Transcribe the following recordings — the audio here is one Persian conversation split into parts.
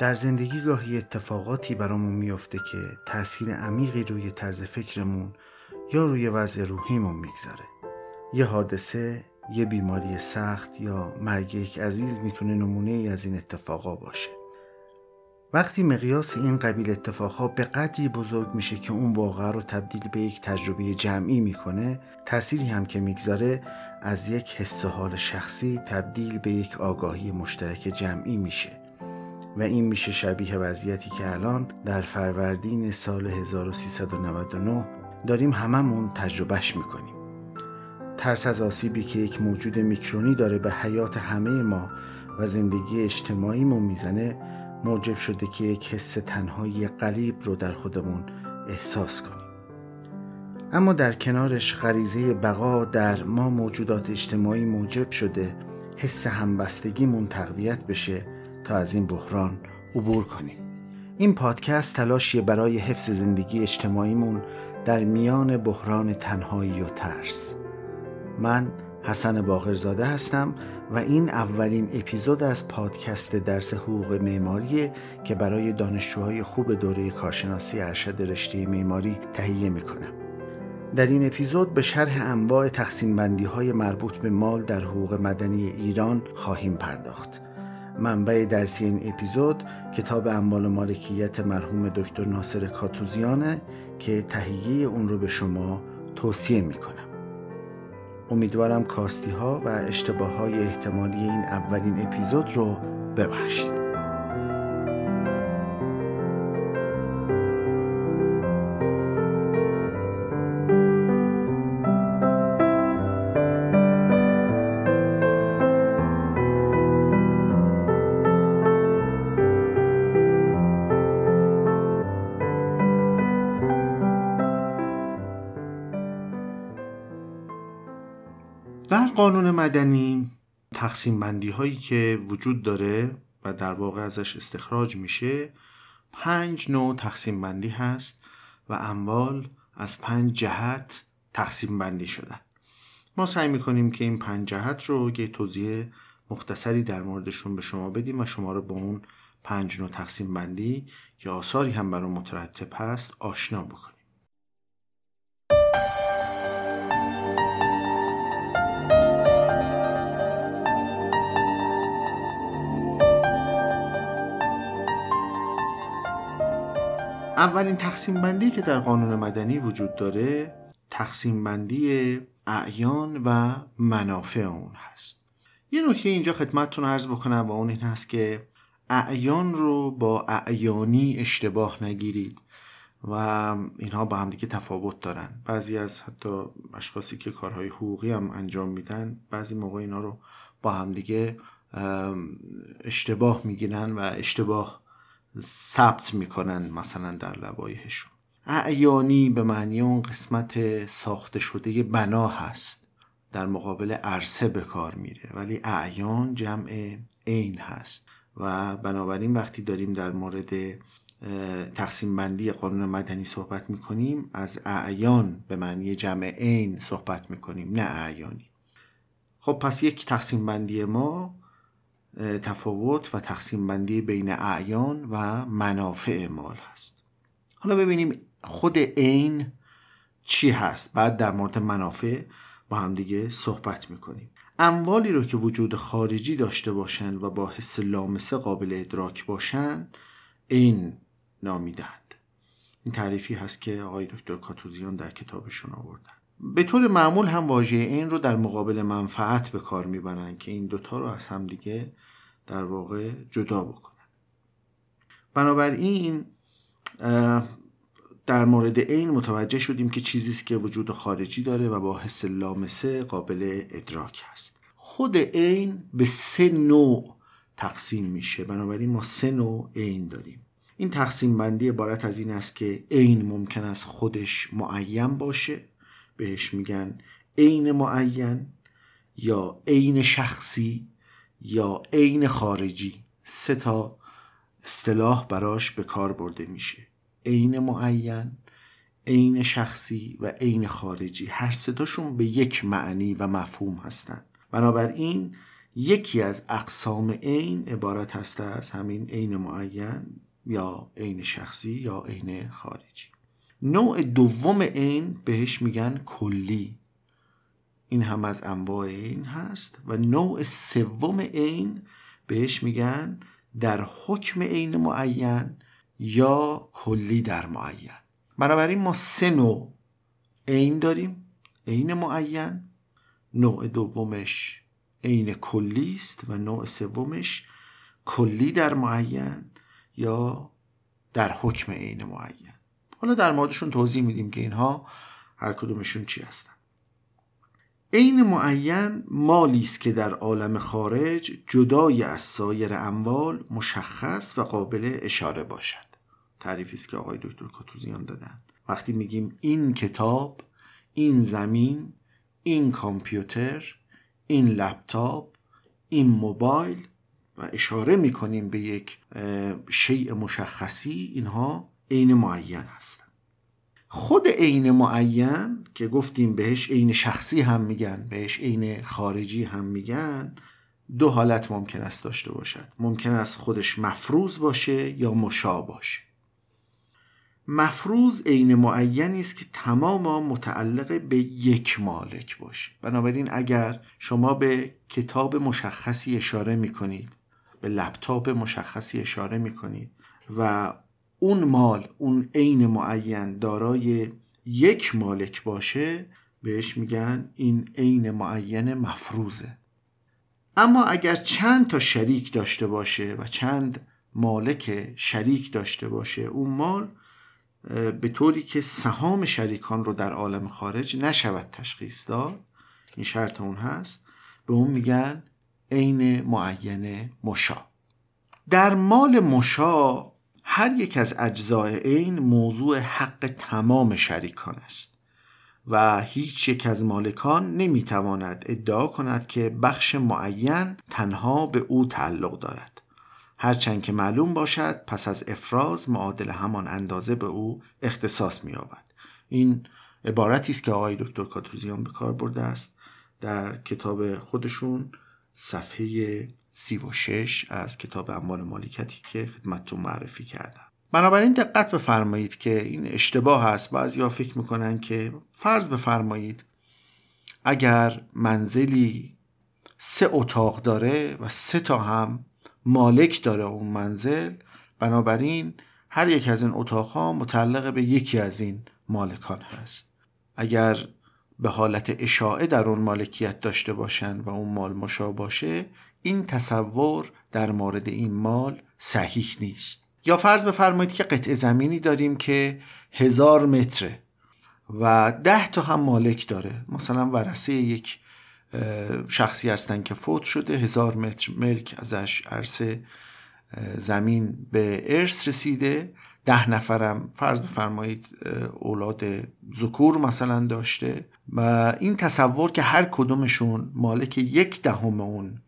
در زندگی گاهی اتفاقاتی برامون میافته که تاثیر عمیقی روی طرز فکرمون یا روی وضع روحیمون می‌گذاره. یه حادثه یه بیماری سخت یا مرگ یک عزیز می‌تونه نمونه ای از این اتفاقا باشه. وقتی مقیاس این قبیل اتفاقها به قدری بزرگ میشه که اون واقعه رو تبدیل به یک تجربه جمعی می‌کنه تأثیری هم که می‌گذاره از یک حس حال شخصی تبدیل به یک آگاهی مشترک جمعی میشه. و این میشه شبیه وضعیتی که الان در فروردین سال 1399 داریم هممون تجربهش می‌کنیم. ترس از آسیبی که یک موجود میکرونی داره به حیات همه ما و زندگی اجتماعیمون می‌زنه موجب شده که یک حس تنهایی قلیب رو در خودمون احساس کنیم. اما در کنارش غریزه بقا در ما موجودات اجتماعی موجب شده حس همبستگیمون تقویت بشه تا از این بحران عبور کنیم این پادکست تلاشیه برای حفظ زندگی اجتماعیمون در میان بحران تنهایی و ترس من حسن باقرزاده هستم و این اولین اپیزود از پادکست درس حقوق معماری که برای دانشجوهای خوب دوره کارشناسی ارشد رشته معماری تهیه می‌کنم. در این اپیزود به شرح انواع تقسیم بندی های مربوط به مال در حقوق مدنی ایران خواهیم پرداخت. منبع درسی این اپیزود کتاب اموال مالکیت مرحوم دکتر ناصر کاتوزیانه که تهیه اون رو به شما توصیه می‌کنم. امیدوارم کاستی ها و اشتباه های احتمالی این اولین اپیزود رو ببخشید مدنی تقسیم بندی هایی که وجود داره و در واقع ازش استخراج میشه پنج نوع تقسیم بندی هست و اموال از پنج جهت تقسیم بندی شدن. ما سعی می‌کنیم که این پنج جهت رو یه توضیح مختصری در موردشون به شما بدیم و شما رو به اون پنج نوع تقسیم بندی که آثاری هم برای مترتب هست آشنا بکنیم. اولین تقسیم بندی که در قانون مدنی وجود داره تقسیم بندی اعیان و منافع اون هست. یه نکته اینجا خدمتتون عرض بکنم و اون این هست که اعیان رو با اعیانی اشتباه نگیرید و اینها با همدیگه تفاوت دارن. بعضی از حتی اشخاصی که کارهای حقوقی هم انجام میدن بعضی موقع اینا رو با همدیگه اشتباه می‌گیرن و اشتباه ثبت می‌کنن مثلا در لوایحشون. اعیانی به معنی اون قسمت ساخته شده بنا هست. در مقابل عرصه به کار میره. ولی اعیان جمع عین هست. و بنابراین وقتی داریم در مورد تقسیم بندی قانون مدنی صحبت می‌کنیم از اعیان به معنی جمع عین صحبت می‌کنیم نه اعیانی. خب پس یک تقسیم بندی ما تفاوت و تقسیم بندی بین اعیان و منافع مال هست. حالا ببینیم خود عین چی هست. بعد در مورد منافع با هم دیگه صحبت می‌کنیم. اموالی رو که وجود خارجی داشته باشن و با حس لامسه قابل ادراک باشن عین نامیدند این تعریفی هست که آقای دکتر کاتوزیان در کتابشون آوردن. به طور معمول هم واژه این رو در مقابل منفعت به کار می‌برن که این دوتا رو از هم دیگه در واقع جدا بکنن. بنابراین در مورد عین متوجه شدیم که چیزی است که وجود خارجی داره و با حس لامسه قابل ادراک هست. خود عین به سه نوع تقسیم میشه. بنابراین ما سه نوع عین داریم. این تقسیم بندی عبارت از این است که عین ممکن است خودش معین باشه. بهش میگن عین معین یا عین شخصی یا عین خارجی. سه تا اصطلاح براش به کار برده میشه. عین معین عین شخصی و عین خارجی. هر سه تاشون به یک معنی و مفهوم هستند بنابراین یکی از اقسام عین عبارت هست از همین عین معین یا عین شخصی یا عین خارجی. نوع دوم عین بهش میگن کلی. این هم از انواع عین هست و نوع سوم عین بهش میگن در حکم عین معین یا کلی در معین. بنابراین ما سه نوع عین داریم. عین معین نوع دومش عین کلی است و نوع سومش کلی در معین یا در حکم عین معین. حالا در موردشون توضیح میدیم که اینها هر کدومشون چی هستن. عین معین مالی است که در عالم خارج جدای از سایر اموال مشخص و قابل اشاره باشد. تعریفی است که آقای دکتر کاتوزیان دادن. وقتی میگیم این کتاب این زمین این کامپیوتر این لپتاپ این موبایل و اشاره می‌کنیم به یک شیء مشخصی اینها عین معین هستن. خود عین معین که گفتیم بهش عین شخصی هم میگن بهش عین خارجی هم میگن دو حالت ممکن است داشته باشد. ممکن است خودش مفروض باشه یا مشا باشه. مفروض عین معینی است که تمام متعلق به یک مالک باشه. بنابراین اگر شما به کتاب مشخصی اشاره می‌کنید به لپتاپ مشخصی اشاره می‌کنید و اون مال اون عین معین دارای یک مالک باشه بهش میگن این عین معین مفروضه. اما اگر چند تا شریک داشته باشه و چند مالک شریک داشته باشه اون مال به طوری که سهام شریکان رو در عالم خارج نشود تشخیص داد این شرط اون هست به اون میگن عین معین مشا. در مال مشا هر یک از اجزای عین موضوع حق تمام شریکان است و هیچ یک از مالکان نمی‌تواند ادعا کند که بخش معین تنها به او تعلق دارد. هرچند که معلوم باشد پس از افراز معادل همان اندازه به او اختصاص مییابد. این عبارتی است که آقای دکتر کاتوزیان به کار برده است در کتاب خودشون صفحه 36 از کتاب اموال مالکتی که خدمتتون معرفی کردم. بنابراین دقت بفرمایید که این اشتباه است. بعضیا فکر می‌کنن که فرض بفرمایید اگر منزلی سه اتاق داره و سه تا هم مالک داره اون منزل بنابراین هر یک از این اتاقها متعلق به یکی از این مالکان هست. اگر به حالت اشاعه در اون مالکیت داشته باشن و اون مال مشا باشه این تصور در مورد این مال صحیح نیست. یا فرض بفرمایید که قطع زمینی داریم که هزار متره و ده تا هم مالک داره. مثلا ورسه یک شخصی هستن که فوت شده هزار متر ملک ازش عرصه زمین به ارث رسیده. ده نفرم فرض بفرمایید اولاد ذکور مثلا داشته. و این تصور که هر کدومشون مالک یک دهم اون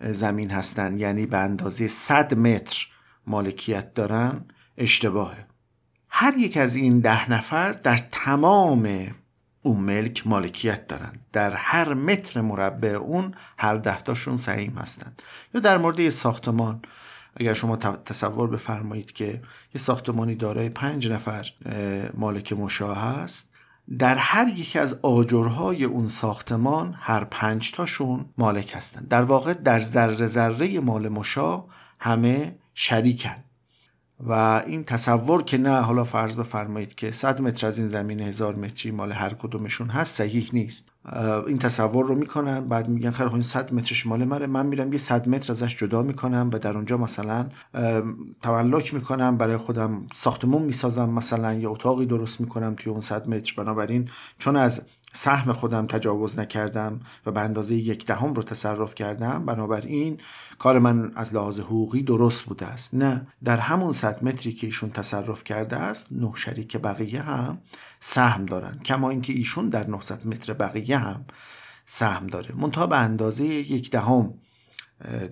زمین هستن یعنی به اندازه 100 متر مالکیت دارن اشتباهه. هر یک از این ده نفر در تمام اون ملک مالکیت دارن. در هر متر مربع اون هر دهتاشون سعیم هستند یا در مورد یه ساختمان اگر شما تصور بفرمایید که یه ساختمانی دارای پنج نفر مالک مشاه هست. در هر یکی از آجرهای اون ساختمان هر پنج تاشون مالک هستند در واقع در ذره ذره مال مشا همه شریکن. و این تصور که نه حالا فرض بفرمایید که 100 متر از این زمین هزار متری مال هر کدومشون هست صحیح نیست. این تصور رو می‌کنن بعد میگن خیلی این 100 مترش مال منه. من میرم یه 100 متر ازش جدا می‌کنم و در اونجا مثلا تملک می‌کنم برای خودم ساختمون می‌سازم مثلا یه اتاقی درست می‌کنم توی اون 100 متر. بنابراین چون از سهم خودم تجاوز نکردم و به اندازه یک دهم رو تصرف کردم. بنابراین کار من از لحاظ حقوقی درست بوده است. نه در همون صد متری که ایشون تصرف کرده است نه شریک بقیه هم سهم دارن. کما اینکه ایشون در 900 متر بقیه هم سهم داره. منتها به اندازه یک دهم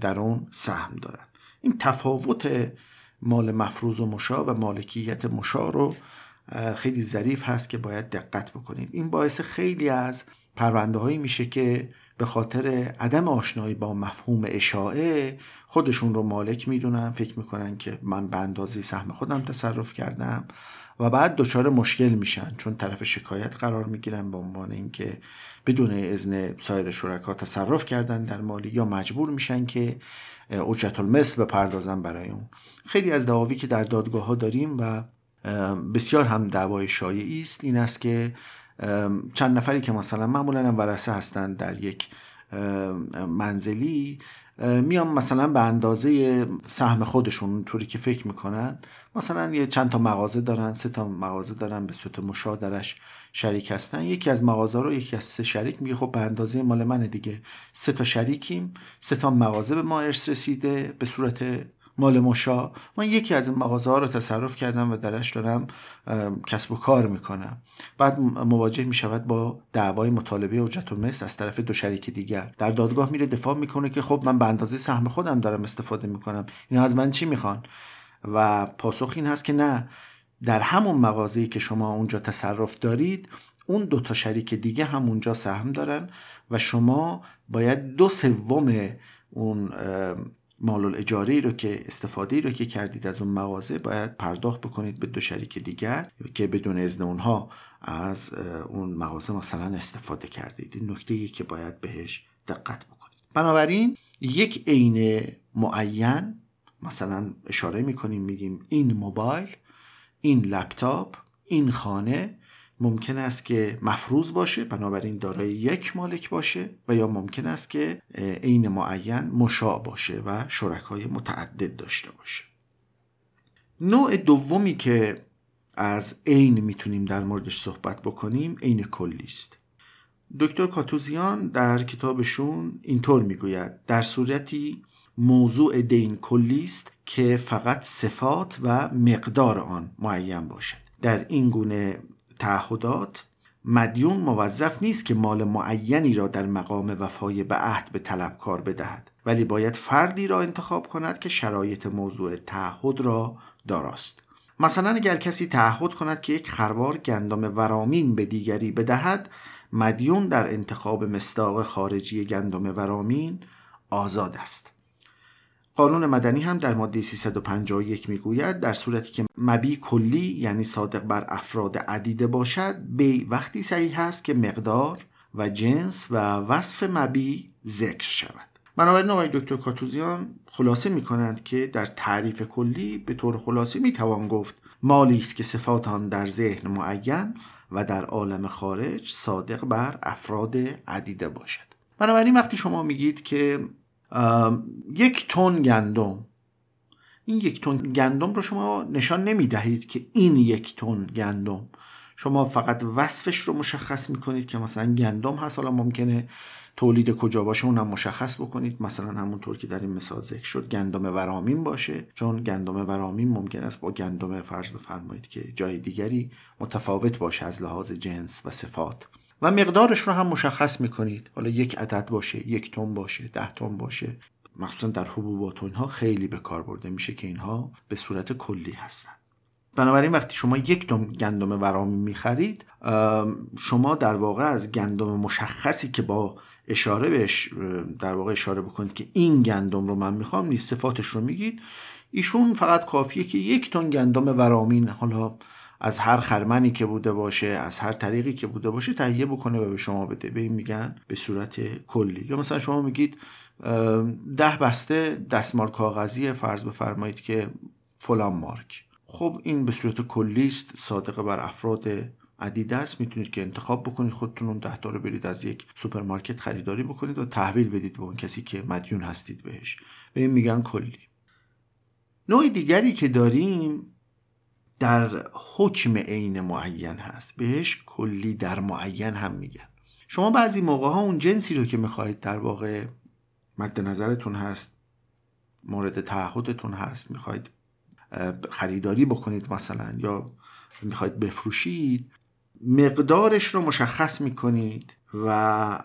در اون سهم دارن. این تفاوت مال مفروض و مشا و مالکیت مشا رو خیلی ظریف هست که باید دقت بکنید. این باعث خیلی از پرونده هایی میشه که به خاطر عدم آشنایی با مفهوم اشاعه خودشون رو مالک می‌دونن فکر می‌کنن که من به اندازه سهم خودم تصرف کردم و بعد دچار مشکل میشن چون طرف شکایت قرار می‌گیرن به عنوان اینکه بدون اذن سایر شرکا تصرف کردن در مالی یا مجبور میشن که اجرت المثل بپردازن برای اون. خیلی از دعاوی که در دادگاه ها داریم و بسیار هم دعوای شایعی است. این است که چند نفری که مثلا معمولا هم ورسه هستند در یک منزلی میان مثلا به اندازه سهم خودشون طوری که فکر می‌کنن مثلا یه چند تا مغازه دارن سه تا مغازه دارن به صورت مشادرش شریک هستن. یکی از مغازه رو یکی از سه شریک میگه خب به اندازه مال منه دیگه. سه تا شریکیم سه تا مغازه به ما ارث رسیده به صورت مال مشا. من یکی از این مغازه ها رو تصرف کردم و درش دارم کسب و کار می‌کنم. بعد مواجه می‌شود با دعوای مطالبه اجرت و مثل از طرف دو شریک دیگر. در دادگاه میره دفاع می‌کنه که خب من به اندازه سهم خودم دارم استفاده می‌کنم. اینا از من چی می‌خوان؟ و پاسخ این هست که نه. در همون مغازه‌ای که شما اونجا تصرف دارید اون دو تا شریک دیگه هم اونجا سهم دارن و شما باید دو سوم اون مال اجاره رو که استفاده رو که کردید از اون مغازه باید پرداخت بکنید به دو شریک دیگر که بدون اذن اونها از اون مغازه مثلا استفاده کردید. این نکته که باید بهش دقت بکنید. بنابراین یک عین معین مثلا اشاره می‌کنیم میگیم این موبایل این لپتاپ این خانه ممکن است که مفروض باشه بنابراین دارای یک مالک باشه و یا ممکن است که عین معین مشاع باشه و شرکای متعدد داشته باشه. نوع دومی که از عین می‌تونیم در موردش صحبت بکنیم عین کلی است. دکتر کاتوزیان در کتابشون اینطور می‌گوید در صورتی موضوع دین کلی است که فقط صفات و مقدار آن معین باشد. در این گونه تعهدات مدیون موظف نیست که مال معینی را در مقام وفای به عهد به طلبکار بدهد ولی باید فردی را انتخاب کند که شرایط موضوع تعهد را داراست. مثلا اگر کسی تعهد کند که یک خروار گندم ورامین به دیگری بدهد مدیون در انتخاب مستاق خارجی گندم ورامین آزاد است. قانون مدنی هم در ماده 351 می‌گوید در صورتی که مبی کلی یعنی صادق بر افراد عدیده باشد بی وقتی صحیح است که مقدار و جنس و وصف مبی ذکر شود. بنابراین آقای دکتر کاتوزیان خلاصه می کنند که در تعریف کلی به طور خلاصه می توان گفت مالی است که صفات آن در ذهن معین و در عالم خارج صادق بر افراد عدیده باشد. بنابراین وقتی شما میگید که یک تن گندم. این یک تن گندم رو شما نشان نمی دهید که این یک تن گندم. شما فقط وصفش رو مشخص می کنید که مثلا گندم هست. حالا ممکنه تولید کجا باشه اونم مشخص بکنید. مثلا همونطور که در این مثال ذکر شد گندم ورامین باشه. چون گندم ورامین ممکن است با گندم فرض بفرمایید که جای دیگری متفاوت باشه از لحاظ جنس و صفات. و مقدارش رو هم مشخص می‌کنید. حالا یک عدد باشه یک تن باشه ده تن باشه. مخصوصا در حبوبات اینها خیلی به کار برده میشه که اینها به صورت کلی هستن. بنابراین وقتی شما یک تن گندم ورامی می‌خرید شما در واقع از گندم مشخصی که با اشاره بهش در واقع اشاره بکنید که این گندم رو من می‌خوام نیست صفاتش رو میگید. ایشون فقط کافیه که یک تن گندم ورامین حالا از هر خرمنی که بوده باشه از هر طریقی که بوده باشه تهیه بکنه و به شما بده. به این میگن به صورت کلی. یا مثلا شما میگید ده بسته دستمال کاغذی فرض بفرمایید که فلان مارک. خب این به صورت کلی است صادقه بر افراد عدیده است. می‌تونید که انتخاب بکنید خودتون اون ده رو برید از یک سوپرمارکت خریداری بکنید و تحویل بدید به اون کسی که مدیون هستید بهش. به این میگن کلی. نوع دیگری که داریم در حکم عین معین هست. بهش کلی در معین هم میگن. شما بعضی موقع ها اون جنسی رو که می‌خواهید در واقع مد نظرتون هست مورد تعهدتون هست می‌خواهید خریداری بکنید مثلا یا می‌خواید بفروشید مقدارش رو مشخص می‌کنید و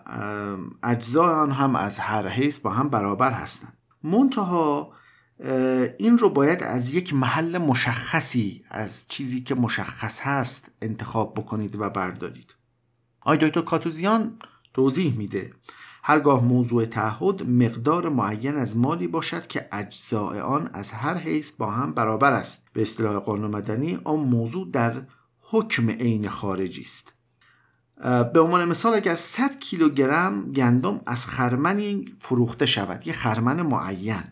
اجزای آن هم از هر حیث با هم برابر هستند منتها این رو باید از یک محل مشخصی از چیزی که مشخص هست انتخاب بکنید و بردارید. آی دکتر کاتوزیان توضیح میده. هرگاه موضوع تعهد مقدار معین از مالی باشد که اجزاء آن از هر حیث با هم برابر است. به اصطلاح قانون مدنی آن موضوع در حکم عین خارجی است. به عنوان مثال اگر 100 کیلوگرم گندم از خرمنی فروخته شود یه خرمن معین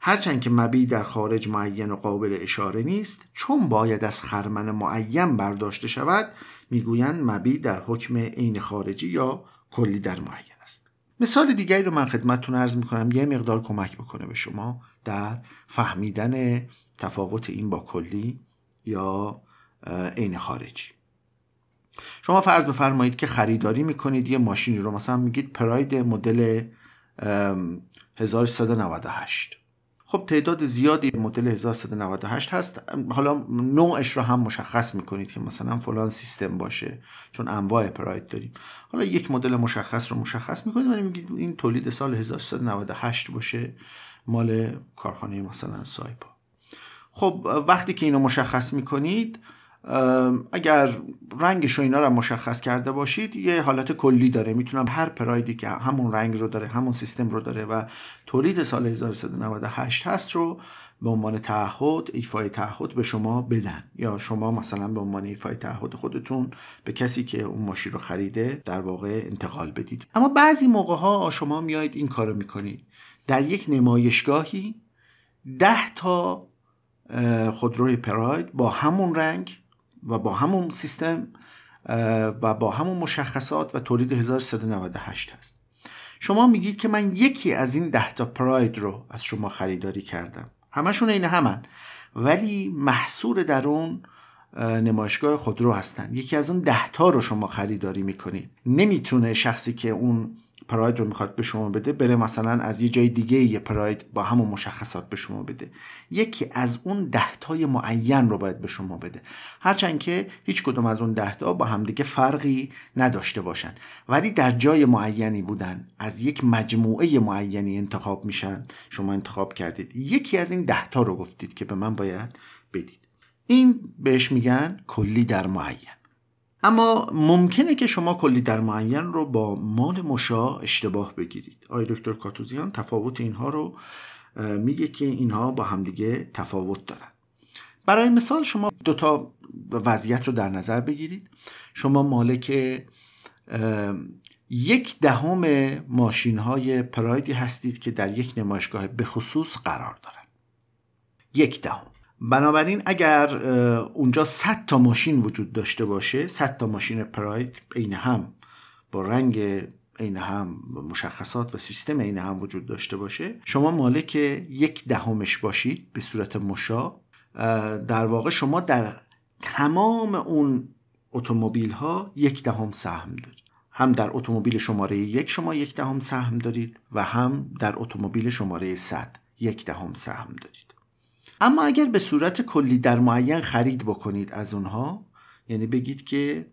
هرچند که مبی در خارج معین و قابل اشاره نیست چون باید از خرمن معین برداشته شود می‌گویند مبی در حکم عین خارجی یا کلی در معین است. مثال دیگری رو من خدمتتون عرض می‌کنم. یه مقدار کمک بکنه به شما در فهمیدن تفاوت این با کلی یا عین خارجی. شما فرض بفرمایید که خریداری می‌کنید یه ماشینی رو مثلا میگید پراید مدل 1398 خب تعداد زیادی مدل 1398 هست. حالا نوعش رو هم مشخص می‌کنید که مثلا فلان سیستم باشه چون انواع پراید داریم. حالا یک مدل مشخص رو مشخص می‌کنید و میگید این تولید سال 1398 باشه مال کارخانه مثلا سایپا. خب وقتی که اینو مشخص می‌کنید اگر رنگش و اینا رو مشخص کرده باشید یه حالت کلی داره. می‌تونم هر پرایدی که همون رنگ رو داره همون سیستم رو داره و تولید سال 1398 هست رو به عنوان تعهد ایفای تعهد به شما بدن. یا شما مثلا به عنوان ایفای تعهد خودتون به کسی که اون ماشین رو خریده در واقع انتقال بدید. اما بعضی موقع ها شما میایید این کارو می‌کنید. در یک نمایشگاهی ده تا خودروی پراید با همون رنگ و با همون سیستم و با همون مشخصات و تولید 1398 هست. شما میگید که من یکی از این ده تا پراید رو از شما خریداری کردم. همشون این همن. ولی محصور در اون نمایشگاه خودرو هستن. یکی از اون ده تا رو شما خریداری می‌کنید. نمی‌تونه شخصی که اون پراید رو می‌خواد به شما بده بره مثلا از یه جای دیگه یه پراید با همون مشخصات به شما بده. یکی از اون دهتای معین رو باید به شما بده. هرچند که هیچ کدوم از اون دهتا با همدیگه فرقی نداشته باشن. ولی در جای معینی بودن از یک مجموعه معینی انتخاب میشن. شما انتخاب کردید. یکی از این دهتا رو گفتید که به من باید بدید. این بهش میگن کلی در معین. اما ممکنه که شما کلی در معین رو با مال مشا اشتباه بگیرید. آقای دکتر کاتوزیان تفاوت اینها رو میگه که اینها با همدیگه تفاوت دارن. برای مثال شما دوتا وضعیت رو در نظر بگیرید. شما مالک یک دهم ماشین های پرایدی هستید که در یک نمایشگاه به خصوص قرار دارن. یک دهم. بنابراین اگر اونجا 100 تا ماشین وجود داشته باشه 100 تا ماشین پراید عین هم با رنگ عین هم مشخصات و سیستم عین هم وجود داشته باشه شما مالک یک دهمش باشید به صورت مشا. در واقع شما در تمام اون اتومبیل ها یک دهم سهم دارید. هم در اتومبیل شماره یک شما یک دهم سهم دارید و هم در اتومبیل شماره 100 یک دهم سهم دارید. اما اگر به صورت کلی در معین خرید بکنید از اونها یعنی بگید که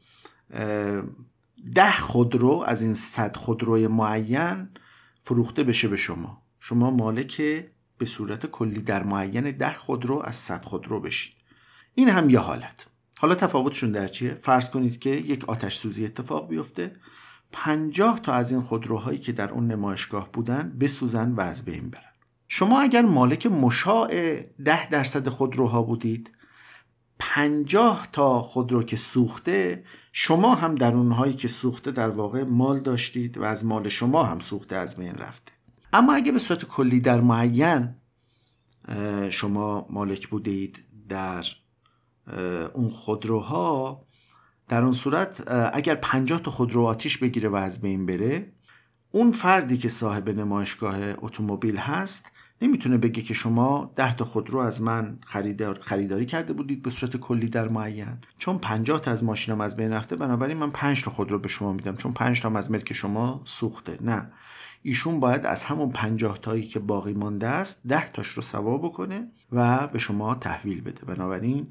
ده خودرو از این صد خودروی معین فروخته بشه به شما. شما مالک به صورت کلی در معین ده خودرو از صد خودرو بشید. این هم یه حالت. حالا تفاوتشون در چیه؟ فرض کنید که یک آتش سوزی اتفاق بیفته. پنجاه تا از این خودروهایی که در اون نمایشگاه بودن بسوزن و از بین برن. شما اگر مالک مشاع ده درصد خودروها بودید پنجاه تا خودرو که سوخته شما هم در اونهایی که سوخته در واقع مال داشتید و از مال شما هم سوخته از بین رفته. اما اگه به صورت کلی در معین شما مالک بودید در اون خودروها در اون صورت اگر پنجاه تا خودرو آتیش بگیره و از بین بره اون فردی که صاحب نمایشگاه اتومبیل هست نمی‌تونه بگه که شما ده تا خودرو از من خریدار خریداری کرده بودید به صورت کلی در معین. چون 50 تا از ماشینم از بین رفته بنابراین من 5 تا خودرو به شما میدم چون 5 تا از ملک شما سوخته. نه. ایشون باید از همون 50 تایی که باقی مانده است 10 تاش رو سوا بکنه و به شما تحویل بده. بنابراین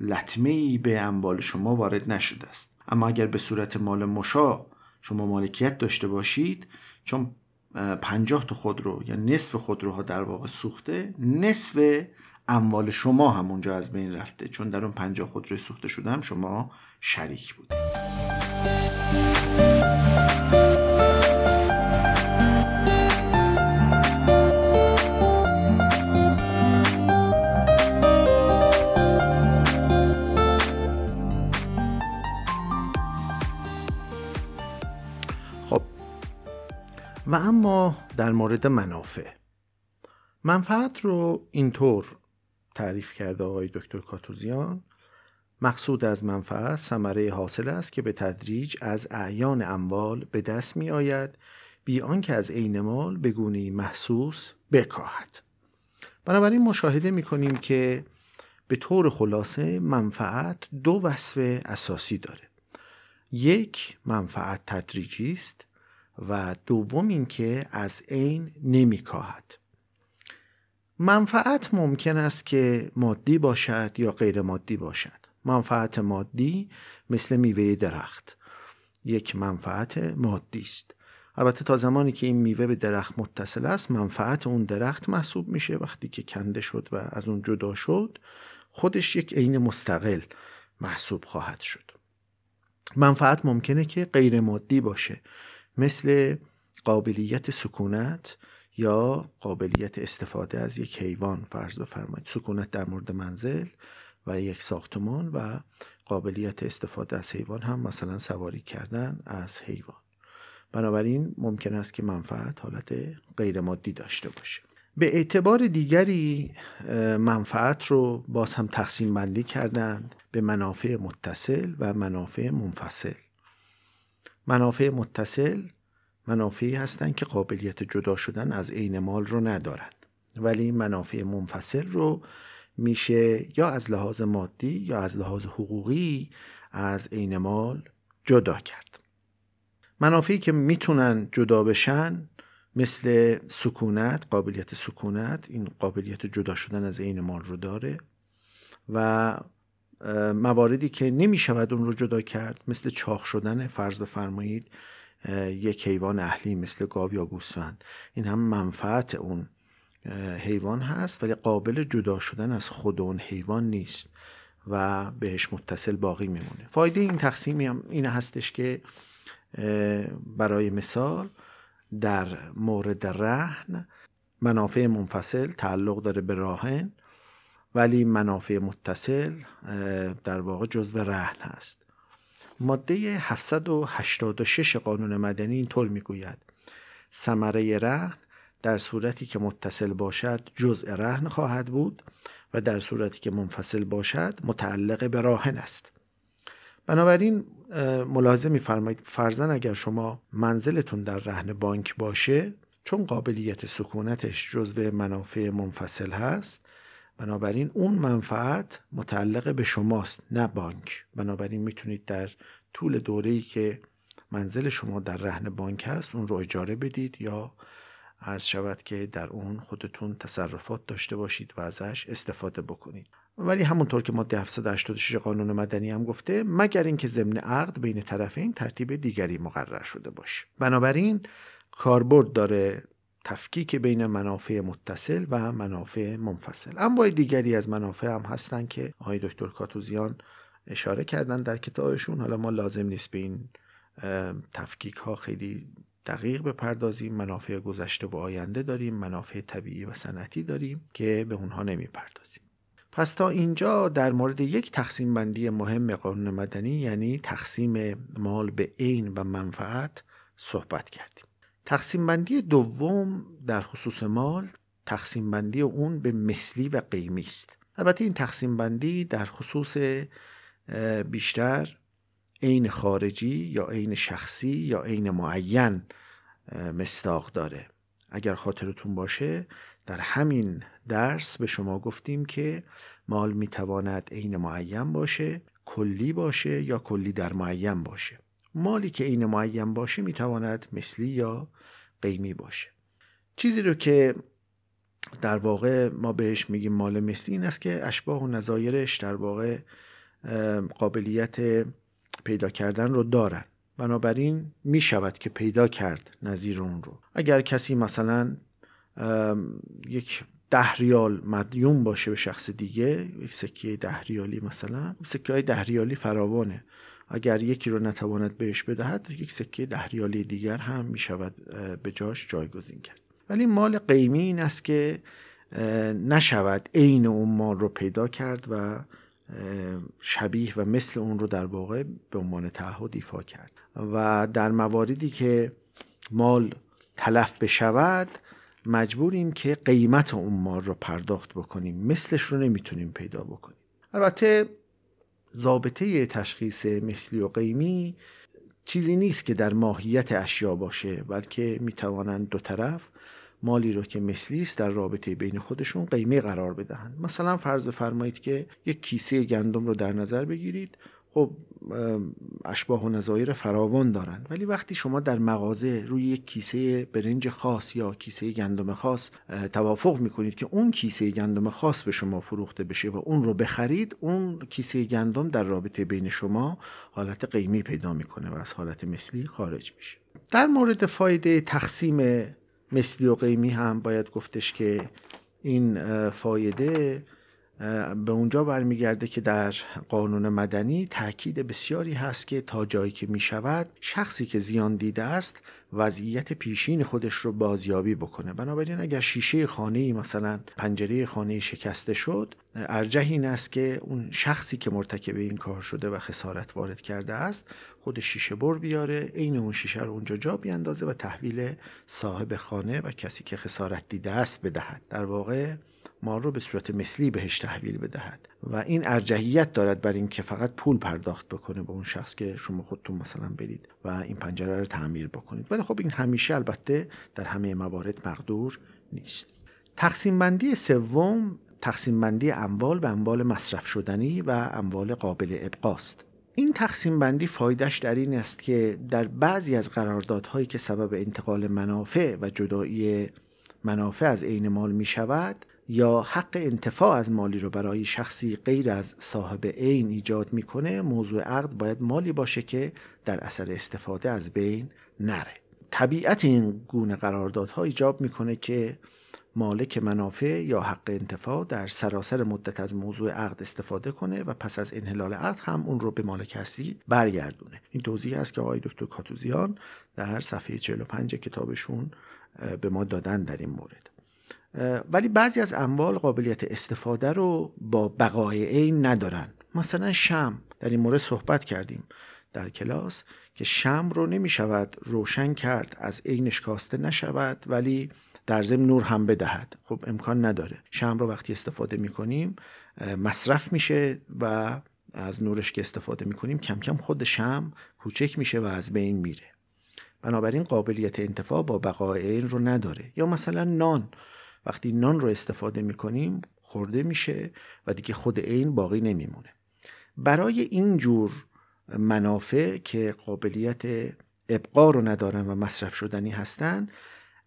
لطمه ای به اموال شما وارد نشده است. اما اگر به صورت مال مشا شما مالکیت داشته باشید چون پنجاه تا خودرو یا نصف خودروها در واقع سوخته نصف اموال شما هم اونجا از بین رفته چون در اون پنجاه خودروی سوخته شده هم شما شریک بود و اما در مورد منافع. منفعت رو اینطور تعریف کرده آقای دکتر کاتوزیان. مقصود از منفعت ثمره حاصل است که به تدریج از اعیان اموال به دست می آید بی آنکه از عین مال به گونه محسوس بکاهد. بنابراین مشاهده می کنیم که به طور خلاصه منفعت دو وصف اساسی داره. یک منفعت تدریجی است. و دوم اینکه از عین نمیکاهد. منفعت ممکن است که مادی باشد یا غیر مادی باشد. منفعت مادی مثل میوه درخت. یک منفعت مادی است. البته تا زمانی که این میوه به درخت متصل است منفعت اون درخت محسوب میشه. وقتی که کنده شد و از اون جدا شد خودش یک عین مستقل محسوب خواهد شد. منفعت ممکنه که غیر مادی باشه. مثل قابلیت سکونت یا قابلیت استفاده از یک حیوان. فرض بفرمایید سکونت در مورد منزل و یک ساختمان و قابلیت استفاده از حیوان هم مثلا سواری کردن از حیوان. بنابراین ممکن است که منفعت حالت غیر مادی داشته باشه. به اعتبار دیگری منفعت رو باز هم تقسیم بندی کردند به منافع متصل و منافع منفصل. منافع متصل منافعی هستند که قابلیت جدا شدن از عین مال رو ندارند ولی منافع منفصل رو میشه یا از لحاظ مادی یا از لحاظ حقوقی از عین مال جدا کرد. منافعی که می‌تونن جدا بشن مثل سکونت قابلیت سکونت این قابلیت جدا شدن از عین مال رو داره و مواردی که نمی شود اون رو جدا کرد مثل چاخ شدن فرض بفرمایید یک حیوان اهلی مثل گاو یا گوسفند. این هم منفعت اون حیوان هست ولی قابل جدا شدن از خود اون حیوان نیست و بهش متصل باقی میمونه. فایده این تقسیم این هستش که برای مثال در مورد رهن منافع منفصل تعلق داره به راهن. ولی منافع متصل در واقع جزو رهن هست. ماده 786 قانون مدنی اینطور می‌گوید. ثمره رهن در صورتی که متصل باشد جزء رهن خواهد بود و در صورتی که منفصل باشد متعلق به راهن است. بنابراین ملاحظه میفرمایید فرزن اگر شما منزلتون در رهن بانک باشه چون قابلیت سکونتش جزو منافع منفصل هست بنابراین اون منفعت متعلق به شماست نه بانک. بنابراین می‌تونید در طول دوره‌ای که منزل شما در رهن بانک هست اون رو اجاره بدید یا عرض شود که در اون خودتون تصرفات داشته باشید و ازش استفاده بکنید. ولی همونطور که ماده 786 قانون مدنی هم گفته مگر اینکه ضمن عقد بین طرفین ترتیب دیگری مقرر شده باشه. بنابراین کاربرد داره تفکیک بین منافع متصل و منافع منفصل. انواع دیگری از منافع هم هستن که آقای دکتر کاتوزیان اشاره کردن در کتابشون. حالا ما لازم نیست به این تفکیک ها خیلی دقیق بپردازیم. منافع گذشته و آینده داریم منافع طبیعی و صنعتی داریم که به اونها نمی‌پردازیم. پس تا اینجا در مورد یک تقسیم بندی مهم قانون مدنی یعنی تقسیم مال به عین و منفعت صحبت کردیم. تقسیم بندی دوم در خصوص مال تقسیم بندی اون به مثلی و قیمی است. البته این تقسیم بندی در خصوص بیشتر عین خارجی یا عین شخصی یا عین معین مستاق داره. اگر خاطرتون باشه در همین درس به شما گفتیم که مال می‌تواند عین معین باشه کلی باشه یا کلی در معین باشه. مالی که عین معین باشه می‌تواند مثلی یا قیمی باشه. چیزی رو که در واقع ما بهش میگیم مال مثلی این است که اشباه و نظایرش در واقع قابلیت پیدا کردن رو دارن. بنابراین می شود که پیدا کرد نظیر اون رو. اگر کسی مثلا یک ده ریال مدیون باشه به شخص دیگه یک سکه ده ریالی مثلا سکه های ده ریالی فراوانه. اگر یکی رو نتواند بهش بدهد یک سکه ده ریالی دیگر هم می شود به جاش جایگزین کرد. ولی مال قیمی این است که نشود عین اون مال رو پیدا کرد و شبیه و مثل اون رو در واقع به عنوان تعهد ایفا کرد. و در مواردی که مال تلف بشود مجبوریم که قیمت اون مال رو پرداخت بکنیم. مثلش رو نمی‌تونیم پیدا بکنیم. البته ضابطه تشخیص مثلی و قیمی چیزی نیست که در ماهیت اشیا باشه بلکه می‌توانند دو طرف مالی رو که مثلی است در رابطه بین خودشون قیمه قرار بدهند. مثلا فرض بفرمایید که یک کیسه گندم رو در نظر بگیرید. خب اشباه و نظایر فراوان دارن. ولی وقتی شما در مغازه روی یک کیسه برنج خاص یا کیسه گندم خاص توافق می‌کنید که اون کیسه گندم خاص به شما فروخته بشه و اون رو بخرید اون کیسه گندم در رابطه بین شما حالت قیمی پیدا می‌کنه و از حالت مثلی خارج میشه. در مورد فایده تقسیم مثلی و قیمی هم باید گفتش که این فایده به اونجا برمیگرده که در قانون مدنی تاکید بسیاری هست که تا جایی که می شود شخصی که زیان دیده است وضعیت پیشین خودش رو بازیابی بکنه. بنابراین اگر شیشه خانه مثلا پنجره خانه شکسته شد ارجح این است که اون شخصی که مرتکب این کار شده و خسارت وارد کرده است خود شیشه بر بیاره عین اون شیشه رو اونجا جا بیاندازه و تحویل صاحب خانه و کسی که خسارت دیده است بدهد. در واقع مال رو به صورت مثلی بهش تحویل بدهد و این ارجحیت دارد بر اینکه فقط پول پرداخت بکنه به اون شخص که شما خودتون مثلا برید و این پنجره رو تعمیر بکنید. ولی خب این همیشه البته در همه موارد مقدور نیست. تقسیم بندی سوم تقسیم بندی اموال به اموال مصرف شدنی و اموال قابل ابقاست. این تقسیم بندی فایدهش در این است که در بعضی از قراردادهایی که سبب انتقال منافع و جدایی منافع از عین مال می شود یا حق انتفاع از مالی رو برای شخصی غیر از صاحب عین ایجاد می‌کنه موضوع عقد باید مالی باشه که در اثر استفاده از بین نره. طبیعت این گونه قراردادها ایجاب می‌کنه که مالک منافع یا حق انتفاع در سراسر مدت از موضوع عقد استفاده کنه و پس از انحلال عقد هم اون رو به مالک هستی برگردونه. این توضیح است که آقای دکتر کاتوزیان در صفحه 45 کتابشون به ما دادن در این مورد. ولی بعضی از اموال قابلیت استفاده رو با بقای عین ندارن. مثلا شم. در این مورد صحبت کردیم در کلاس که شم رو نمی شود روشن کرد از عینش کاسته نشود ولی در ضمن نور هم بدهد. خب امکان نداره. شم رو وقتی استفاده می کنیم مصرف میشه و از نورش که استفاده می کنیم کم کم خود شم کوچک میشه و از بین میره. بنابراین قابلیت انتفاع با بقای عین رو نداره. یا مثلا نان. وقتی نان رو استفاده می‌کنیم خورده میشه و دیگه خود عین باقی نمیمونه. برای این جور منافع که قابلیت ابقا رو ندارن و مصرف شدنی هستن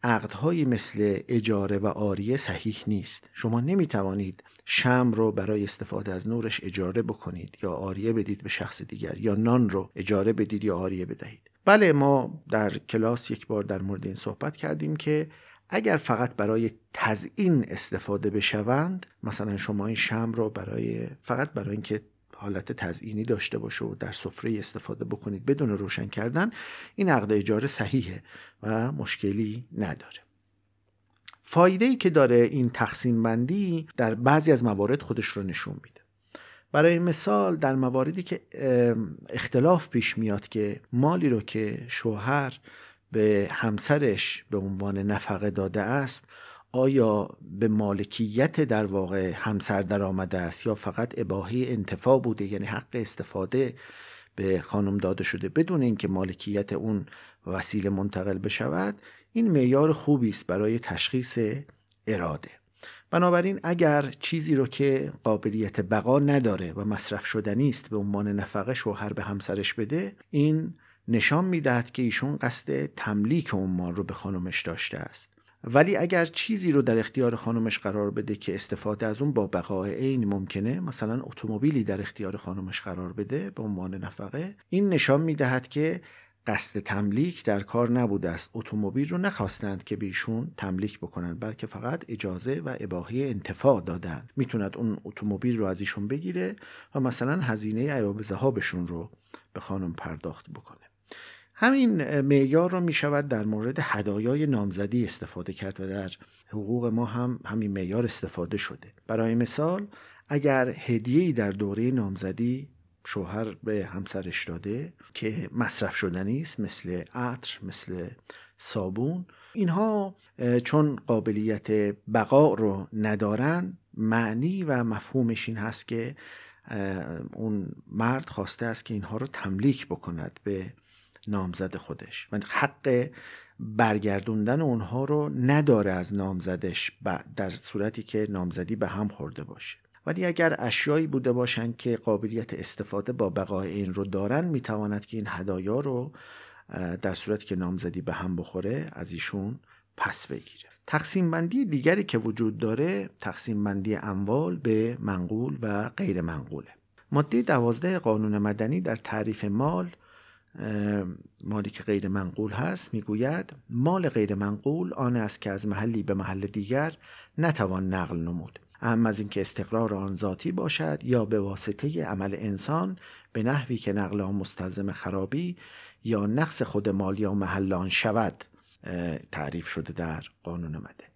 عقدهایی مثل اجاره و آریه صحیح نیست. شما نمی‌توانید شم رو برای استفاده از نورش اجاره بکنید یا آریه بدید به شخص دیگر یا نان رو اجاره بدید یا آریه بدهید. بله ما در کلاس یک بار در مورد این صحبت کردیم که اگر فقط برای تزئین استفاده بشوند مثلا شما این شم رو برای فقط برای اینکه حالت تزئینی داشته باشه و در سفره استفاده بکنید بدون روشن کردن این عقد اجاره صحیحه و مشکلی نداره. فایده ای که داره این تقسیم بندی در بعضی از موارد خودش رو نشون میده. برای مثال در مواردی که اختلاف پیش میاد که مالی رو که شوهر به همسرش به عنوان نفقه داده است آیا به مالکیت در واقع همسر در آمده است یا فقط اباهی انتفاع بوده یعنی حق استفاده به خانم داده شده بدون اینکه مالکیت اون وسیله منتقل بشود؟ این معیار خوبی است برای تشخیص اراده. بنابراین اگر چیزی رو که قابلیت بقا نداره و مصرف شدنی است به عنوان نفقه شوهر به همسرش بده این نشان می‌دهد که ایشون قصد تملیک مال رو به خانمش داشته است. ولی اگر چیزی رو در اختیار خانمش قرار بده که استفاده از اون با بقای عین ممکنه مثلا اتومبیلی در اختیار خانمش قرار بده به عنوان نفقه این نشان می‌دهد که قصد تملیک در کار نبوده است. اتومبیل رو نخواستند که بهشون تملیک بکنن بلکه فقط اجازه و اباحی انتفاع دادن می‌توند اون اتومبیل رو از ایشون بگیره و مثلا هزینه ایاب ذهابشون رو به خانم پرداخت بکنه. همین معیار رو می شود در مورد هدایای نامزدی استفاده کرد و در حقوق ما هم همین معیار استفاده شده. برای مثال اگر هدیه‌ای در دوره نامزدی شوهر به همسرش داده که مصرف شدنی است مثل عطر مثل صابون اینها چون قابلیت بقا رو ندارن معنی و مفهومش این هست که اون مرد خواسته است که اینها رو تملیک بکند به نامزد خودش. و حق برگردوندن اونها رو نداره از نامزدش در صورتی که نامزدی به هم خورده باشه. ولی اگر اشیایی بوده باشند که قابلیت استفاده با بقای این رو دارن می‌تواند که این هدایا رو در صورتی که نامزدی به هم بخوره از ایشون پس بگیره. تقسیم بندی دیگری که وجود داره تقسیم بندی اموال به منقول و غیر منقوله. ماده دوازده قانون مدنی در تعریف مال مالی که غیر منقول هست می‌گوید مال غیر منقول آن است که از محلی به محل دیگر نتوان نقل نمود. اهم از اینکه استقرار آن ذاتی باشد یا به واسطه عمل انسان به نحوی که نقل آن مستلزم خرابی یا نقص خود مال یا محل آن شود تعریف شده در قانون مدنی.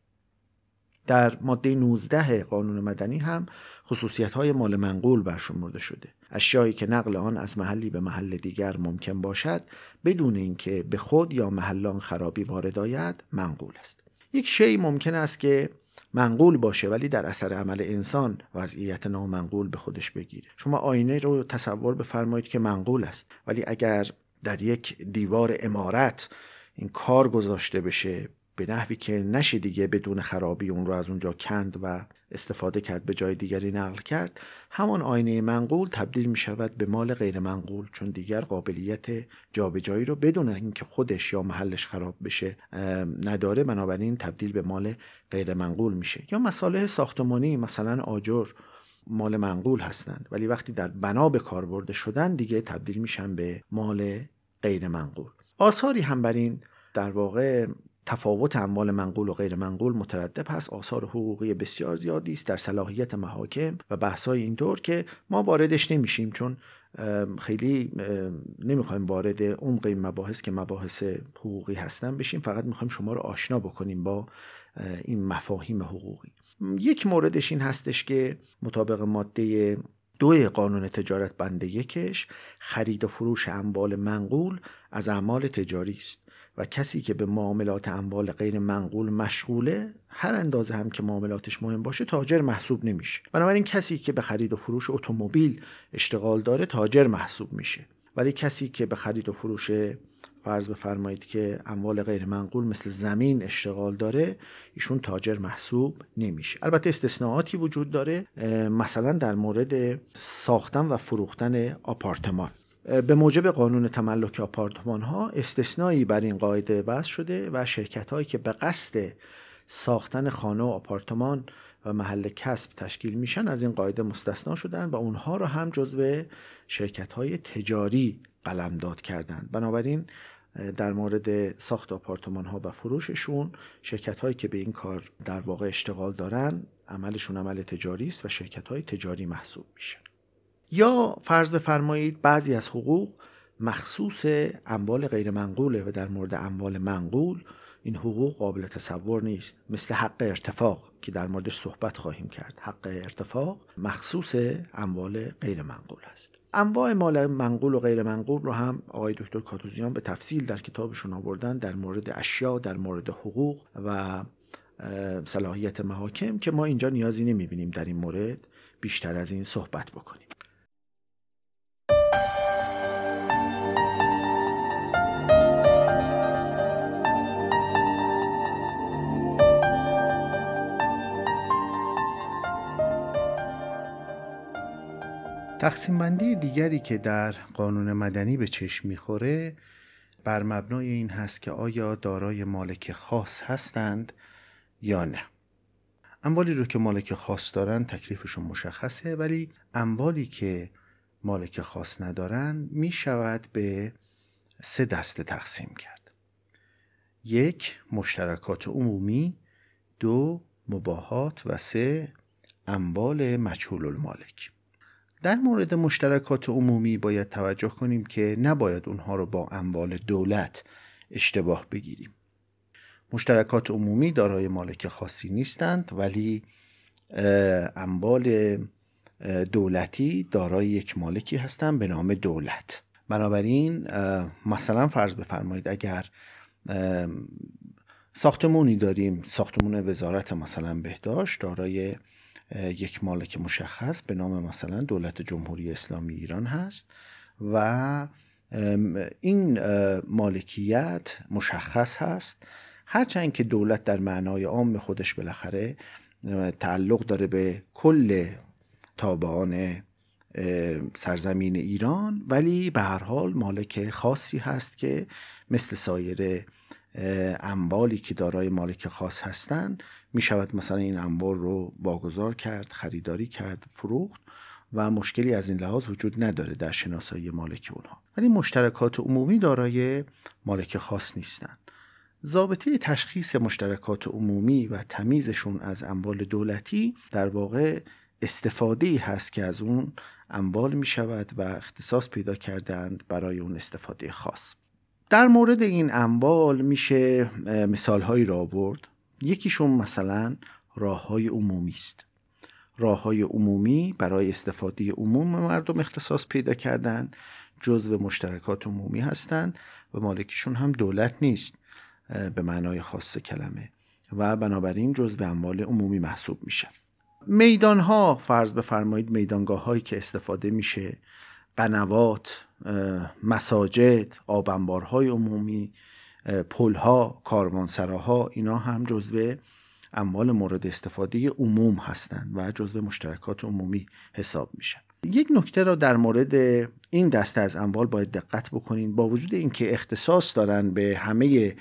در ماده 19 قانون مدنی هم خصوصیت های مال منقول برشمرده شده. اشیایی که نقل آن از محلی به محل دیگر ممکن باشد بدون اینکه به خود یا محلان خرابی وارد آید منقول است. یک شی ممکن است که منقول باشه ولی در اثر عمل انسان وضعیت نامنقول به خودش بگیره. شما آینه رو تصور بفرمایید که منقول است ولی اگر در یک دیوار امارت این کار گذاشته بشه به نحوی که نشه دیگه بدون خرابی اون رو از اونجا کند و استفاده کرد به جای دیگری نقل کرد همان آینه منقول تبدیل می شود به مال غیر منقول چون دیگر قابلیت جابجایی رو بدون اینکه خودش یا محلش خراب بشه نداره. بنابراین تبدیل به مال غیر منقول میشه. یا مساله ساختمانی مثلا آجر مال منقول هستند. ولی وقتی در بنا به کار برده شدن دیگه تبدیل میشن به مال غیر منقول. آثاری هم بر این در واقع تفاوت اموال منقول و غیر منقول متردد هست. آثار حقوقی بسیار زیادی است در صلاحیت محاکم و بحث‌های اینطور که ما واردش نمیشیم چون خیلی نمی‌خوایم وارد عمق این مباحث که مباحث حقوقی هستن بشیم. فقط می‌خوایم شما رو آشنا بکنیم با این مفاهیم حقوقی. یک موردش این هستش که مطابق ماده دو قانون تجارت بنده یکش خرید و فروش اموال منقول از اعمال تجاری است. و کسی که به معاملات اموال غیر منقول مشغوله هر اندازه هم که معاملاتش مهم باشه تاجر محسوب نمیشه. بنابراین کسی که به خرید و فروش اتومبیل اشتغال داره تاجر محسوب میشه. ولی کسی که به خرید و فروش فرض بفرمایید که اموال غیر منقول مثل زمین اشتغال داره ایشون تاجر محسوب نمیشه. البته استثناءاتی وجود داره مثلا در مورد ساختن و فروختن آپارتمان. به موجب قانون تملک آپارتمان ها استثنایی بر این قاعده وضع شده و شرکت هایی که به قصد ساختن خانه و آپارتمان و محل کسب تشکیل میشن از این قاعده مستثنا شدن و اونها رو هم جزو شرکت های تجاری قلمداد کردند. بنابراین در مورد ساخت آپارتمان ها و فروششون شرکت هایی که به این کار در واقع اشتغال دارن عملشون عمل تجاری است و شرکت های تجاری محسوب میشن. یا فرض بفرمایید بعضی از حقوق مخصوص اموال غیر منقوله و در مورد اموال منقول این حقوق قابل تصور نیست. مثل حق ارتفاق که در موردش صحبت خواهیم کرد. حق ارتفاق مخصوص اموال غیر منقول است. انواع مال منقول و غیر منقول رو هم آقای دکتر کاتوزیان به تفصیل در کتابشون آوردن در مورد اشیا در مورد حقوق و صلاحیت محاکم که ما اینجا نیازی نمی‌بینیم در این مورد بیشتر از این صحبت بکنیم. تقسیم بندی دیگری که در قانون مدنی به چشم می‌خوره بر مبنای این هست که آیا دارای مالک خاص هستند یا نه. اموالی رو که مالک خاص دارن تکلیفشون مشخصه ولی اموالی که مالک خاص ندارن می شود به سه دسته تقسیم کرد. یک مشترکات عمومی. دو مباهات. و سه اموال مجهول المالک. در مورد مشترکات عمومی باید توجه کنیم که نباید اونها رو با اموال دولت اشتباه بگیریم. مشترکات عمومی دارای مالک خاصی نیستند ولی اموال دولتی دارای یک مالکی هستند به نام دولت. بنابراین مثلا فرض بفرمایید اگر ساختمونی داریم ساختمون وزارت مثلا بهداشت دارای یک مالک مشخص به نام مثلا دولت جمهوری اسلامی ایران هست و این مالکیت مشخص هست. هرچند که دولت در معنای عام خودش بالاخره تعلق داره به کل تابعان سرزمین ایران ولی به هر حال مالک خاصی هست که مثل سایر اموالی که دارای مالک خاص هستند می شود مثلا این اموال رو واگذار کرد خریداری کرد فروخت و مشکلی از این لحاظ وجود نداره در شناسایی مالک اونها. ولی مشترکات عمومی دارای مالک خاص نیستند ضابطه تشخیص مشترکات عمومی و تمیزشون از اموال دولتی در واقع استفاده هست که از اون اموال می شود و اختصاص پیدا کردند برای اون استفاده خاص. در مورد این اموال میشه مثال هایی را آورد. یکیشون مثلا راه های عمومی است. راه های عمومی برای استفاده عموم مردم اختصاص پیدا کردند جزو مشترکات عمومی هستند و مالکیشون هم دولت نیست به معنای خاص کلمه. و بنابراین جزو اموال عمومی محسوب میشه. میدان ها فرض بفرمایید میدانگاه هایی که استفاده میشه بنوات مساجد آبنبارهای عمومی پلها کاروانسراها اینا هم جزو اموال مورد استفاده عموم هستند و جزو مشترکات عمومی حساب میشن یک نکته را در مورد این دسته از اموال باید دقت بکنید با وجود اینکه اختصاص دارن به همه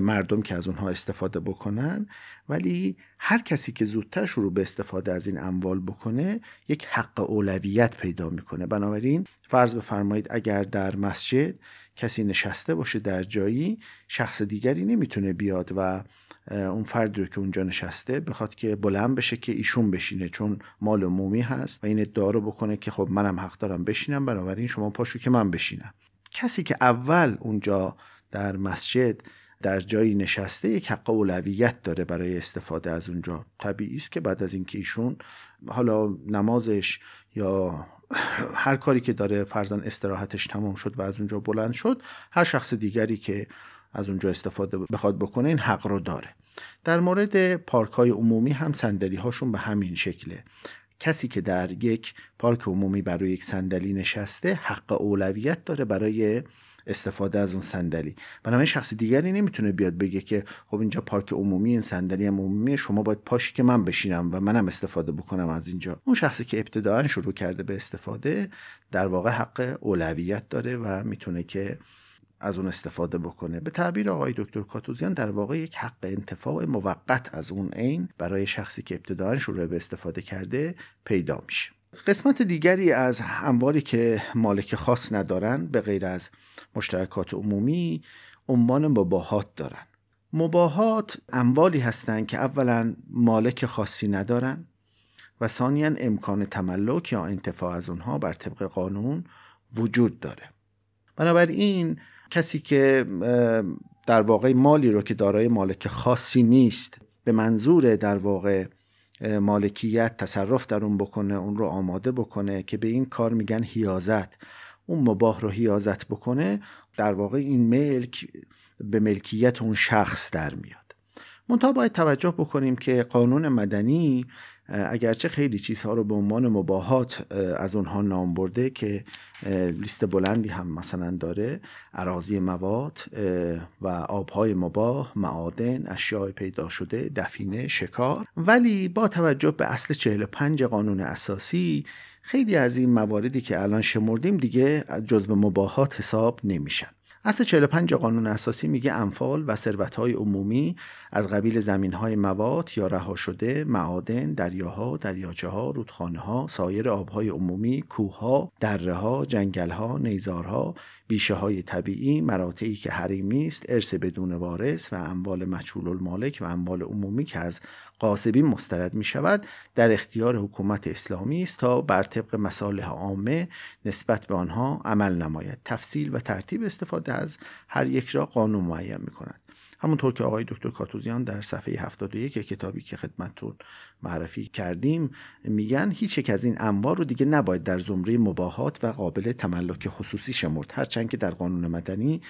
مردم که از اونها استفاده بکنن. ولی هر کسی که زودتر شروع به استفاده از این اموال بکنه یک حق اولویت پیدا می‌کنه. بنابراین فرض بفرمایید اگر در مسجد کسی نشسته باشه در جایی شخص دیگری نمی‌تونه بیاد و اون فردی رو که اونجا نشسته بخواد که بلند بشه که ایشون بشینه چون مال عمومی هست و این ادعا رو بکنه که خب منم حق دارم بشینم بنابراین شما پاشو که من بشینم. کسی که اول اونجا در مسجد در جایی نشسته یک حق اولویت داره برای استفاده از اونجا. طبیعی است که بعد از اینکه ایشون حالا نمازش یا هر کاری که داره فرزن استراحتش تمام شد و از اونجا بلند شد هر شخص دیگری که از اونجا استفاده بخواد بکنه این حق رو داره. در مورد پارک های عمومی هم صندلی هاشون به همین شکله. کسی که در یک پارک عمومی برای یک صندلی نشسته حق اولویت داره برای استفاده از اون صندلی. بنابراین شخص دیگری نمی‌تونه بیاد بگه که خب اینجا پارک عمومی این صندلی هم عمومی شما باید پاشی که من بشینم و منم استفاده بکنم از اینجا. اون شخصی که ابتداعا شروع کرده به استفاده در واقع حق اولویت داره و می‌تونه که از اون استفاده بکنه. به تعبیر آقای دکتر کاتوزیان در واقع یک حق انتفاع موقت از اون عین برای شخصی که ابتداعا شروع به استفاده کرده پیدا میشه. قسمت دیگری از اموالی که مالک خاص ندارن به غیر از مشترکات عمومی عنوان مباهات دارن. مباهات اموالی هستند که اولا مالک خاصی ندارن و ثانیا امکان تملک یا انتفاع از اونها بر طبق قانون وجود داره. بنابراین کسی که در واقع مالی رو که دارای مالک خاصی نیست به منظور در واقع مالکیت تصرف در اون بکنه اون رو آماده بکنه که به این کار میگن هیازت اون مباه رو هیازت بکنه در واقع این ملک به ملکیت اون شخص در میاد. منتها باید توجه بکنیم که قانون مدنی اگرچه خیلی چیزها رو به عنوان مباهات از اونها نام برده که لیست بلندی هم مثلا داره. عراضی مواد و آبهای مباه معادن اشیاء پیدا شده دفینه شکار. ولی با توجه به اصل 45 قانون اساسی خیلی از این مواردی که الان شمردیم دیگه جزو مباهات حساب نمیشن. اصل 45 قانون اساسی میگه انفال و ثروتهای عمومی از قبیل زمینهای مواد یا رها شده معادن دریاها دریاچه ها رودخانه ها سایر آبهای عمومی کوهها دره ها جنگل ها نیزارها بیشه های طبیعی مراتعی که حریم نیست ارث بدون وارث و اموال مچول المالک و اموال عمومی که از قاسبین مسترد می شود در اختیار حکومت اسلامی است تا بر طبق مصالح عامه نسبت به آنها عمل نماید. تفصیل و ترتیب استفاده از هر یک را قانون معین می کند همونطور که آقای دکتر کاتوزیان در صفحه 71 کتابی که خدمتتون معرفی کردیم میگن هیچ یک از این انواع رو دیگه نباید در زمره مباهات و قابل تملک خصوصی شمرد. هرچند که در قانون مدنی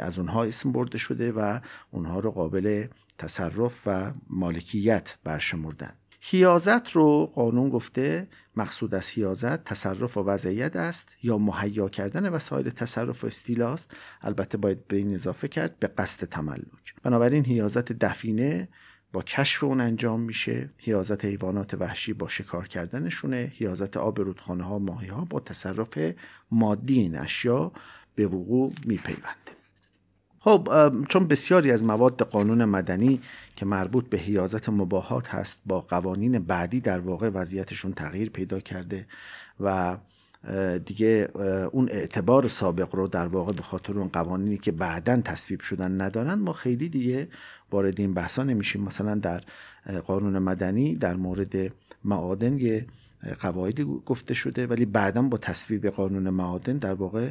از اونها اسم برده شده و اونها رو قابل تصرف و مالکیت برشمردن. هیازت رو قانون گفته مقصود از هیازت تصرف و وضعیت است یا مهیا کردن وسایل تصرف و استیلاست البته باید به این اضافه کرد به قصد تملک. بنابراین هیازت دفینه با کشف اون انجام میشه. هیازت حیوانات وحشی با شکار کردنشونه. هیازت آب رودخانه ها ماهی ها با تصرف مادی این اشیا به وقوع میپیونده. خب چون بسیاری از مواد قانون مدنی که مربوط به حیازت مباهات هست با قوانین بعدی در واقع وضعیتشون تغییر پیدا کرده و دیگه اون اعتبار سابق رو در واقع به خاطر اون قوانینی که بعدا تصویب شدن ندارن ما خیلی دیگه وارد این بحثا نمیشیم. مثلا در قانون مدنی در مورد معادن یه قواعدی گفته شده ولی بعدا با تصویب قانون معادن در واقع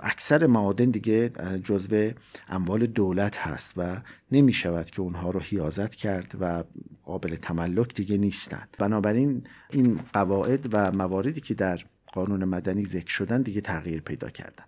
اکثر معادن دیگه جزو اموال دولت هست و نمی شود که اونها رو حیازت کرد و قابل تملک دیگه نیستن بنابراین این قواعد و مواردی که در قانون مدنی ذکر شدن دیگه تغییر پیدا کردن.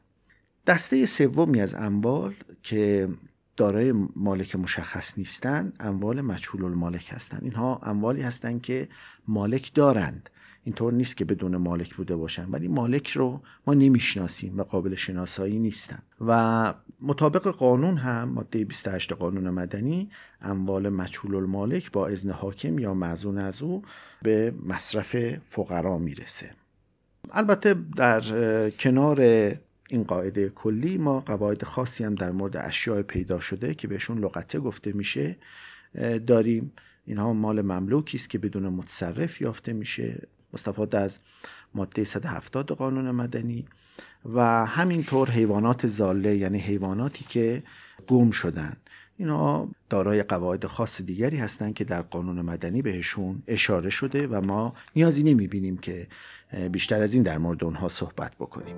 دسته سومی از اموال که دارای مالک مشخص نیستند اموال مجهول المالک هستند اینها اموالی هستند که مالک دارند. اینطور نیست که بدون مالک بوده باشن. ولی مالک رو ما نمی‌شناسیم و قابل شناسایی نیستن. و مطابق قانون هم ماده 28 قانون مدنی اموال مجهول المالک با اذن حاکم یا معزون از او به مصرف فقرا می‌رسه. البته در کنار این قاعده کلی ما قواعد خاصی هم در مورد اشیاء پیدا شده که بهشون لغته گفته میشه. داریم اینها مال مملوکی است که بدون متصرف یافته میشه. مستفاد از ماده 170 قانون مدنی و همینطور حیوانات زاله یعنی حیواناتی که گم شدن. اینا دارای قواعد خاص دیگری هستند که در قانون مدنی بهشون اشاره شده و ما نیازی نمی بینیم که بیشتر از این در مورد اونها صحبت بکنیم.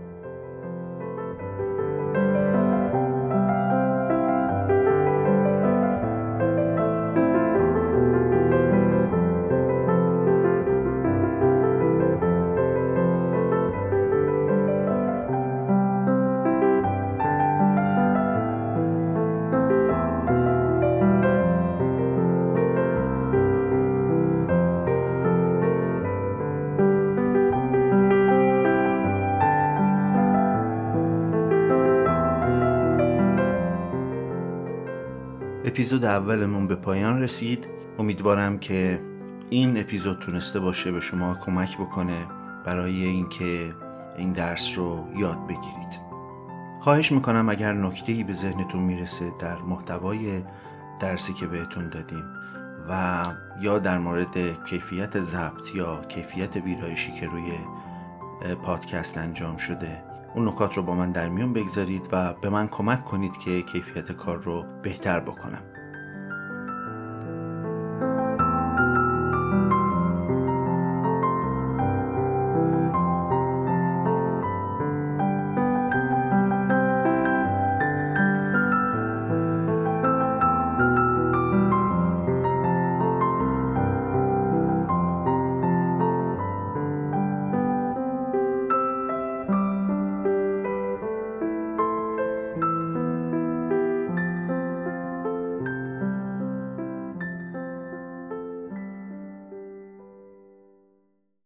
اپیزود اولمون به پایان رسید. امیدوارم که این اپیزود تونسته باشه به شما کمک بکنه برای اینکه این درس رو یاد بگیرید. خواهش می‌کنم اگر نکته به ذهنتون می‌رسه در محتوای درسی که بهتون دادیم و یا در مورد کیفیت ضبط یا کیفیت ویرایشی که روی پادکست انجام شده اون نکات رو با من در میون بگذارید و به من کمک کنید که کیفیت کار رو بهتر بکنم.